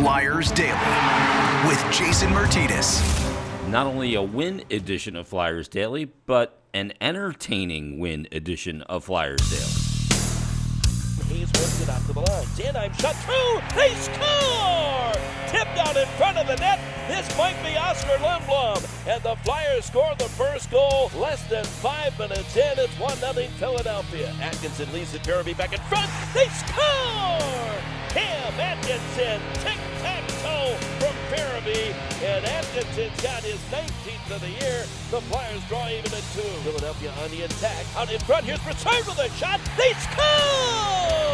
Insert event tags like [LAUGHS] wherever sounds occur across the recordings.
Flyers Daily with Jason Martinez. Not only a win edition of Flyers Daily, but an entertaining win edition of Flyers Daily. Works it out to the line. Sanheim shot through. They score! Tipped out in front of the net. This might be Oskar Lindblom. And the Flyers score the first goal less than five minutes in. It's 1 0 Philadelphia. Atkinson leads the Jeremy back in front. They score! Cam Atkinson, tic tac toe from Farabee, and Atkinson's got his 19th of the year. The Flyers draw even at two. Philadelphia on the attack. Out in front, here's Brassard with a shot. They score!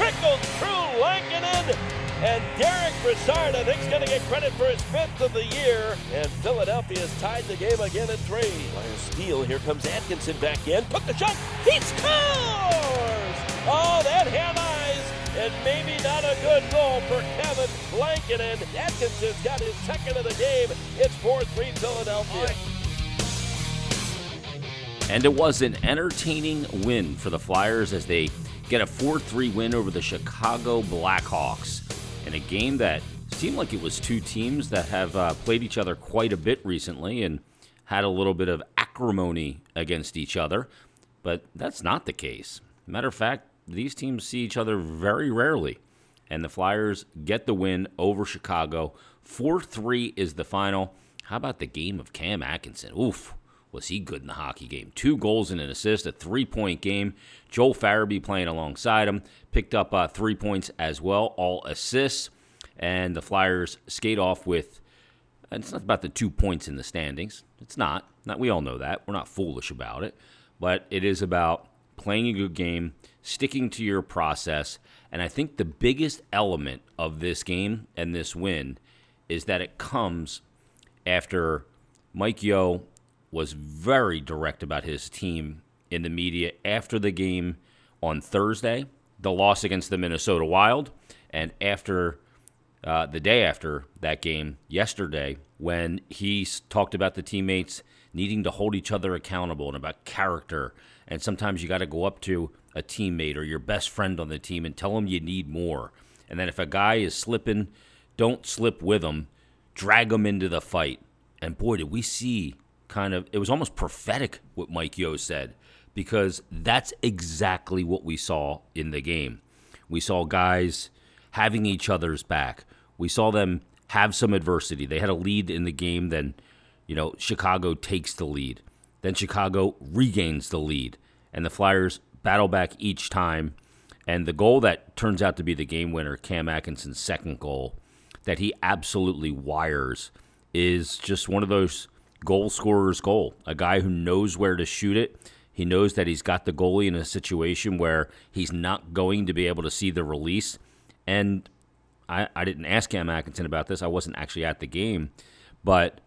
Trickles through Lankinen. And Derek Brassard, I think, is going to get credit for his fifth of the year. And Philadelphia has tied the game again at three. Flyers steal. Here comes Atkinson back in. Took the shot. He scores! Oh, that hand eyes and maybe not a good goal for Kevin Lankinen. Atkinson's got his second of the game. It's 4-3 Philadelphia. And it was an entertaining win for the Flyers as they get a 4 3 win over the Chicago Blackhawks in a game that seemed like it was two teams that have uh, played each other quite a bit recently and had a little bit of acrimony against each other. But that's not the case. Matter of fact, these teams see each other very rarely. And the Flyers get the win over Chicago. 4 3 is the final. How about the game of Cam Atkinson? Oof, was he good in the hockey game? Two goals and an assist, a three point game. Joel Farabee playing alongside him, picked up uh, three points as well, all assists. And the Flyers skate off with, it's not about the two points in the standings. It's not. not. We all know that. We're not foolish about it. But it is about playing a good game, sticking to your process. And I think the biggest element of this game and this win is that it comes after Mike Yeo was very direct about his team in the media after the game on Thursday, the loss against the Minnesota Wild, and after uh, the day after that game yesterday, when he talked about the teammates needing to hold each other accountable and about character. And sometimes you got to go up to a teammate or your best friend on the team and tell them you need more. And then if a guy is slipping, don't slip with him, drag him into the fight. And boy, did we see kind of, it was almost prophetic what Mike Yeo said because that's exactly what we saw in the game. We saw guys having each other's back. We saw them have some adversity. They had a lead in the game, then, you know, Chicago takes the lead. Then Chicago regains the lead, and the Flyers battle back each time. And the goal that turns out to be the game winner, Cam Atkinson's second goal, that he absolutely wires, is just one of those goal scorer's goal. A guy who knows where to shoot it. He knows that he's got the goalie in a situation where he's not going to be able to see the release. And I, I didn't ask Cam Atkinson about this. I wasn't actually at the game. But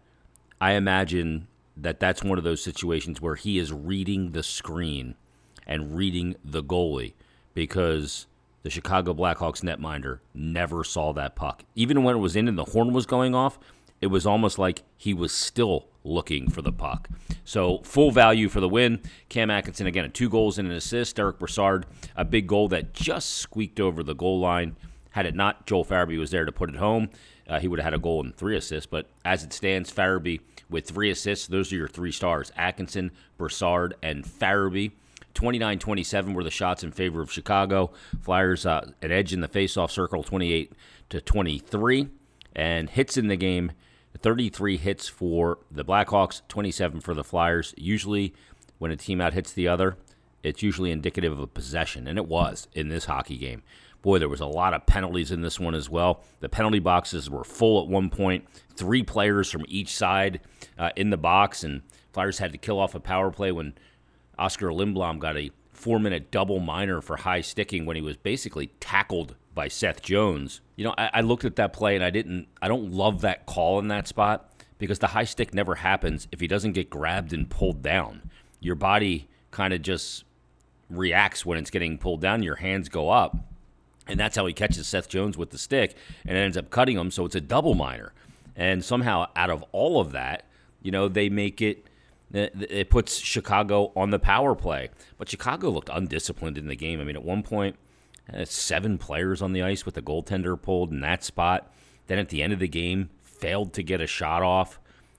I imagine that that's one of those situations where he is reading the screen and reading the goalie because the Chicago Blackhawks netminder never saw that puck. Even when it was in and the horn was going off, it was almost like he was still looking for the puck. So full value for the win. Cam Atkinson again, two goals and an assist. Derek Brassard, a big goal that just squeaked over the goal line. Had it not, Joel Farabee was there to put it home. Uh, he would have had a goal and three assists. But as it stands, Farabee with three assists. Those are your three stars: Atkinson, Brassard, and Farabee. 29 27 were the shots in favor of Chicago. Flyers uh, an edge in the faceoff circle, 28 to 23. And hits in the game, 33 hits for the Blackhawks, 27 for the Flyers. Usually, when a team out hits the other, it's usually indicative of a possession, and it was in this hockey game. Boy, there was a lot of penalties in this one as well. The penalty boxes were full at one point, three players from each side uh, in the box, and Flyers had to kill off a power play when Oskar Lindblom got a four minute double minor for high sticking when he was basically tackled by Seth Jones. You know, I, I, looked at that play and I didn't, I don't love that call in that spot because the high stick never happens if he doesn't get grabbed and pulled down. Your body kind of just reacts when it's getting pulled down, your hands go up. And that's how he catches Seth Jones with the stick and ends up cutting him. So it's a double minor. And somehow, out of all of that, you know, they make it it puts Chicago on the power play. But Chicago looked undisciplined in the game. I mean, at one point, seven players on the ice with the goaltender pulled in that spot. Then at the end of the game, failed to get a shot off.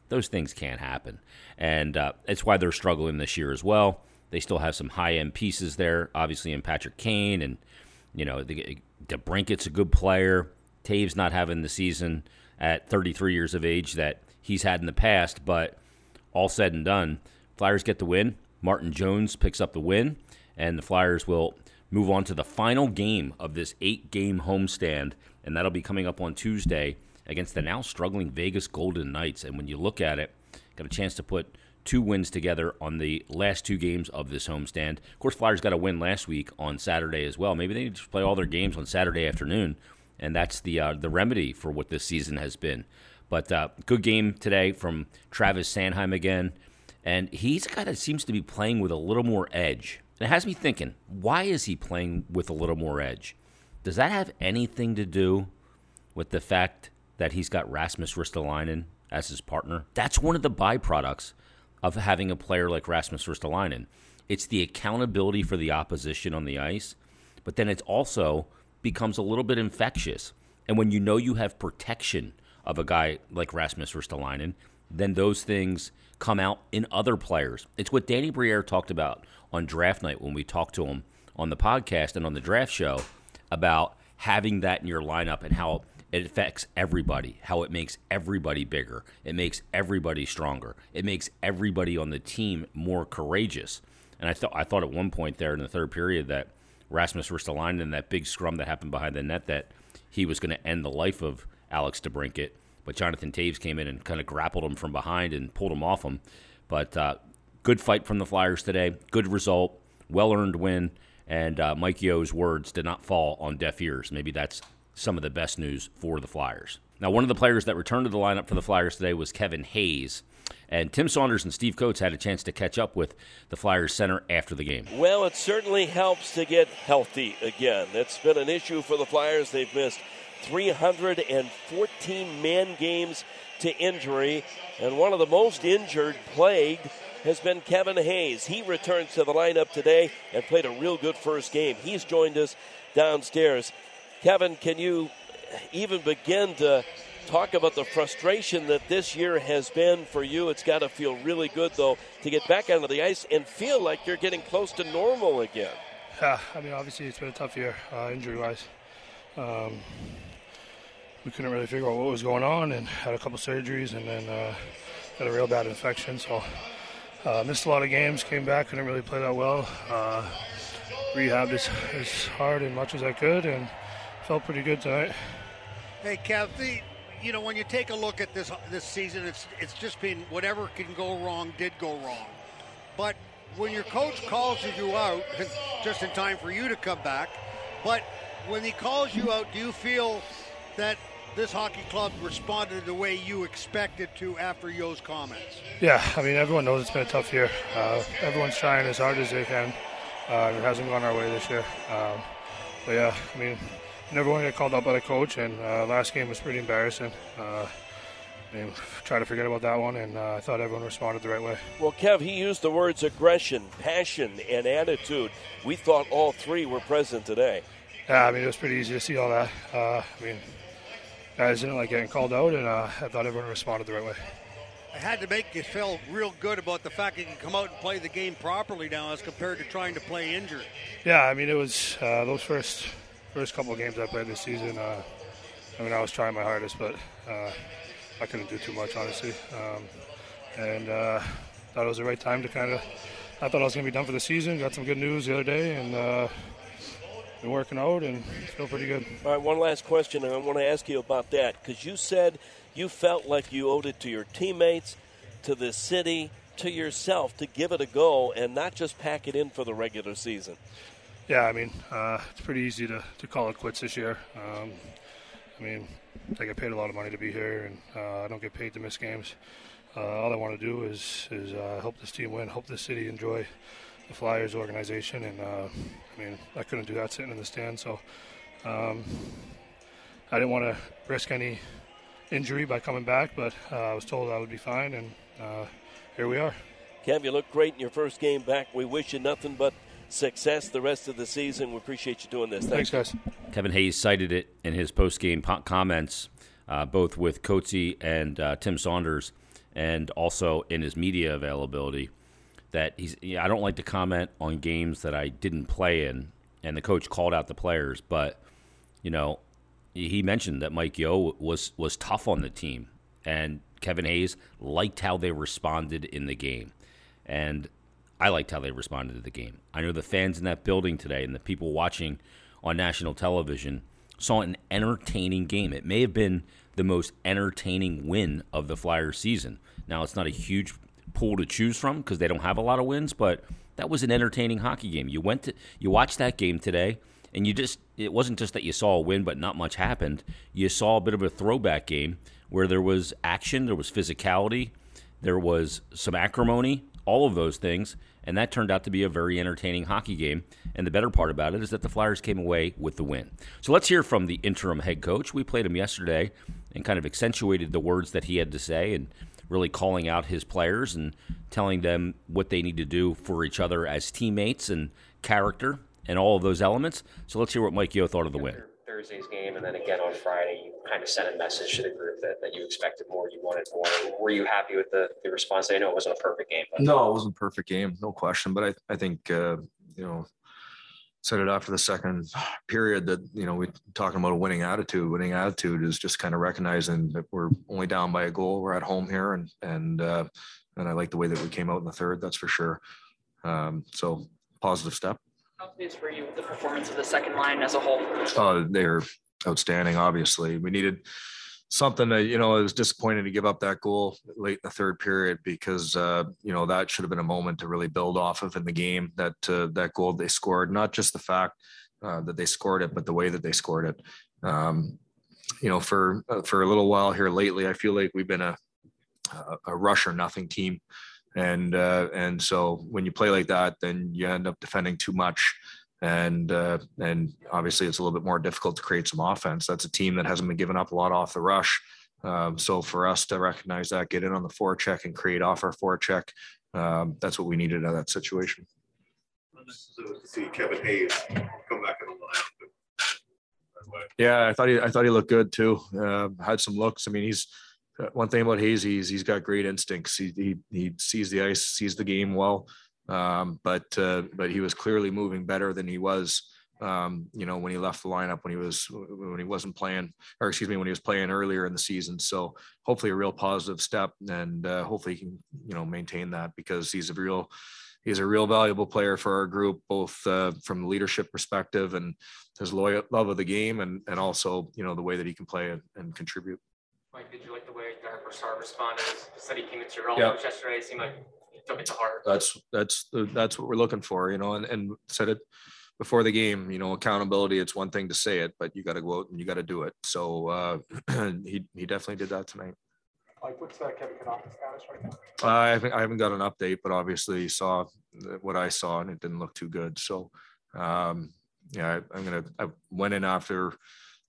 Those things can't happen. And uh, that's why they're struggling this year as well. They still have some high end pieces there, obviously in Patrick Kane, and you know the, DeBrincat's a good player. Toews not having the season at 33 years of age that he's had in the past, but all said and done, Flyers get the win. Martin Jones picks up the win, and the Flyers will move on to the final game of this eight game homestand, and that'll be coming up on Tuesday against the now struggling Vegas Golden Knights. And when you look at it, got a chance to put two wins together on the last two games of this homestand. Of course, Flyers got a win last week on Saturday as well. Maybe they just play all their games on Saturday afternoon, and that's the uh, the remedy for what this season has been. But uh, good game today from Travis Sanheim again, and he's a guy that seems to be playing with a little more edge. It has me thinking, why is he playing with a little more edge? Does that have anything to do with the fact that he's got Rasmus Ristolainen as his partner? That's one of the byproducts of having a player like Rasmus Ristolainen. It's the accountability for the opposition on the ice, but then it also becomes a little bit infectious. And when you know you have protection of a guy like Rasmus Ristolainen, then those things come out in other players. It's what Danny Briere talked about on draft night when we talked to him on the podcast and on the draft show about having that in your lineup and how it affects everybody, how it makes everybody bigger. It makes everybody stronger. It makes everybody on the team more courageous. And I thought I thought at one point there in the third period that Rasmus Ristolainen and that big scrum that happened behind the net that he was going to end the life of Alex DeBrincat. But Jonathan Toews came in and kind of grappled him from behind and pulled him off him. But uh, good fight from the Flyers today. Good result. Well earned win. And uh, Mike Yeo's words did not fall on deaf ears. Maybe that's some of the best news for the Flyers. Now, one of the players that returned to the lineup for the Flyers today was Kevin Hayes. And Tim Saunders and Steve Coates had a chance to catch up with the Flyers center after the game. Well, it certainly helps to get healthy again. That's been an issue for the Flyers. They've missed 314 man games to injury, and one of the most injured plagued has been Kevin Hayes. He returns to the lineup today and played a real good first game. He's joined us downstairs. Kevin, can you even begin to talk about the frustration that this year has been for you? It's got to feel really good, though, to get back onto the ice and feel like you're getting close to normal again. Yeah, [SIGHS] I mean, obviously it's been a tough year, uh, injury-wise. Um, we couldn't really figure out what was going on, and had a couple surgeries, and then uh, had a real bad infection. So uh, missed a lot of games. Came back, couldn't really play that well. Uh, rehabbed as, as hard and much as I could, and felt pretty good tonight. Hey, Kev, the, you know when you take a look at this this season, it's it's just been whatever can go wrong did go wrong. But when your coach calls you out, [LAUGHS] just in time for you to come back, but when he calls you out, do you feel that this hockey club responded the way you expected to after Yeo's comments? Yeah, I mean everyone knows it's been a tough year. Uh, everyone's trying as hard as they can. Uh, it hasn't gone our way this year. Um, but yeah, I mean never want to get called out by the coach, and uh, last game was pretty embarrassing. Uh, I mean, try to forget about that one, and uh, I thought everyone responded the right way. Well, Kev, he used the words aggression, passion, and attitude. We thought all three were present today. Yeah, I mean, it was pretty easy to see all that. Uh, I mean, guys didn't like getting called out, and uh, I thought everyone responded the right way. I had to make you feel real good about the fact you can come out and play the game properly now as compared to trying to play injured. Yeah, I mean, it was uh, those first first couple of games I played this season, uh, I mean, I was trying my hardest, but uh, I couldn't do too much, honestly. Um, and uh, thought it was the right time to kind of. I thought I was going to be done for the season. Got some good news the other day, and uh, been working out and feel pretty good. All right, one last question, and I want to ask you about that because you said you felt like you owed it to your teammates, to the city, to yourself to give it a go and not just pack it in for the regular season. Yeah, I mean, uh, it's pretty easy to, to call it quits this year. Um, I mean, I get paid a lot of money to be here, and uh, I don't get paid to miss games. Uh, all I want to do is is uh, help this team win, help the city enjoy the Flyers organization, and uh, I mean, I couldn't do that sitting in the stand, so um, I didn't want to risk any injury by coming back, but uh, I was told I would be fine, and here we are. Kev, you looked great in your first game back. We wish you nothing but success the rest of the season. We appreciate you doing this. Thanks, Thanks guys. Kevin Hayes cited it in his post-game po- comments, uh, both with Coatsy and uh, Tim Saunders, and also in his media availability, that he's. Yeah, I don't like to comment on games that I didn't play in, and the coach called out the players, but you know, he mentioned that Mike Yeo was was tough on the team, and Kevin Hayes liked how they responded in the game, and I liked how they responded to the game. I know the fans in that building today and the people watching on national television saw an entertaining game. It may have been the most entertaining win of the Flyers season. Now, it's not a huge pool to choose from because they don't have a lot of wins, but that was an entertaining hockey game. You went to you watched that game today and you just it wasn't just that you saw a win but not much happened. You saw a bit of a throwback game where there was action, there was physicality, there was some acrimony, all of those things, and that turned out to be a very entertaining hockey game. And the better part about it is that the Flyers came away with the win. So let's hear from the interim head coach. We played him yesterday and kind of accentuated the words that he had to say and really calling out his players and telling them what they need to do for each other as teammates and character and all of those elements. So let's hear what Mike Yeo thought of the win. Thursday's game, and then again on Friday, you kind of sent a message to the group that, that you expected more, you wanted more. Were you happy with the, the response? I know it wasn't a perfect game, but No, it wasn't a perfect game, no question. But I, I think, uh, you know, said it after the second period that, you know, we're talking about a winning attitude. Winning attitude is just kind of recognizing that we're only down by a goal. We're at home here and, and, uh, and I like the way that we came out in the third, that's for sure. Um, so positive step. How pleased were you with the performance of the second line as a whole? Uh, they're outstanding, obviously. We needed something that, you know, it was disappointing to give up that goal late in the third period because, uh, you know, that should have been a moment to really build off of in the game that, uh, that goal they scored, not just the fact uh, that they scored it, but the way that they scored it. Um, you know, for, uh, for a little while here lately, I feel like we've been a, a- a rush or nothing team. And, uh, and so when you play like that, then you end up defending too much and uh, and obviously it's a little bit more difficult to create some offense. That's a team that hasn't been giving up a lot off the rush. Um, so for us to recognize that, get in on the forecheck and create off our forecheck, um, that's what we needed in that situation. So to see Kevin Hayes come back in the. Yeah, I thought he I thought he looked good too. Uh, had some looks. I mean, he's uh, one thing about Hayes. He's he's got great instincts. He he, he sees the ice, sees the game well. Um, but uh, but he was clearly moving better than he was. Um, you know, when he left the lineup, when he was when he wasn't playing, or excuse me, when he was playing earlier in the season. So hopefully a real positive step, and uh, hopefully he can you know maintain that because he's a real he's a real valuable player for our group, both uh, from the leadership perspective and his love of the game, and and also you know the way that he can play and, and contribute. Mike, did you like the way Derek Brassard responded? Said he came into your own Yeah. yesterday. It seemed like he took it to heart. That's that's the- that's what we're looking for, you know, and and said it before the game. You know, accountability. It's one thing to say it, but you got to go out and you got to do it. So uh, [CLEARS THROAT] he he definitely did that tonight. Like, what's uh, Kevin Canoff's status right now? I haven't I haven't got an update, but obviously saw what I saw and it didn't look too good. So um, yeah, I, I'm gonna I went in after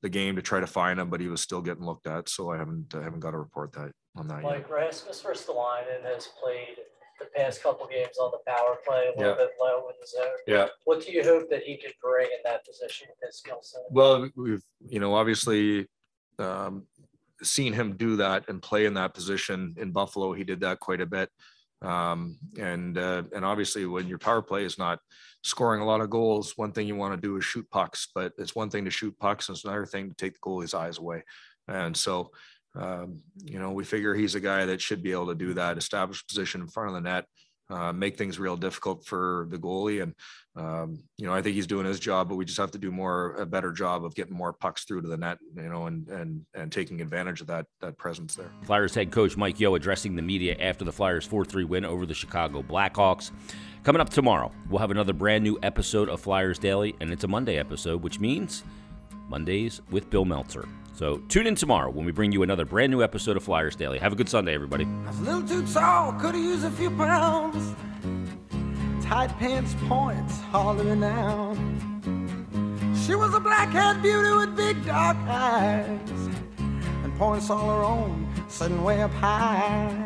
the game to try to find him, but he was still getting looked at. So I haven't I haven't got a report that on that yet. Mike Rasmus Ristolainen has played the past couple games on the power play, a little Yeah. bit low in the zone. Yeah. What do you hope that he could bring in that position with his skill set? Well, we've, you know, obviously um, seen him do that and play in that position in Buffalo. He did that quite a bit. Um, and, uh, and obviously when your power play is not scoring a lot of goals, one thing you want to do is shoot pucks, but it's one thing to shoot pucks. And it's another thing to take the goalie's eyes away. And so, um, you know, we figure he's a guy that should be able to do that, establish position in front of the net, uh, make things real difficult for the goalie. And, um, you know, I think he's doing his job, but we just have to do more, a better job of getting more pucks through to the net, you know, and, and, and taking advantage of that, that presence there. Flyers head coach Mike Yeo addressing the media after the Flyers 4 3 win over the Chicago Blackhawks. Coming up tomorrow, we'll have another brand new episode of Flyers Daily, and it's a Monday episode, which means Mondays with Bill Meltzer. So tune in tomorrow when we bring you another brand new episode of Flyers Daily. Have a good Sunday, everybody. I was a little too tall, could've used a few pounds. Tight pants points, hollering out. She was a black-haired beauty with big dark eyes and points all her own, sitting way up high.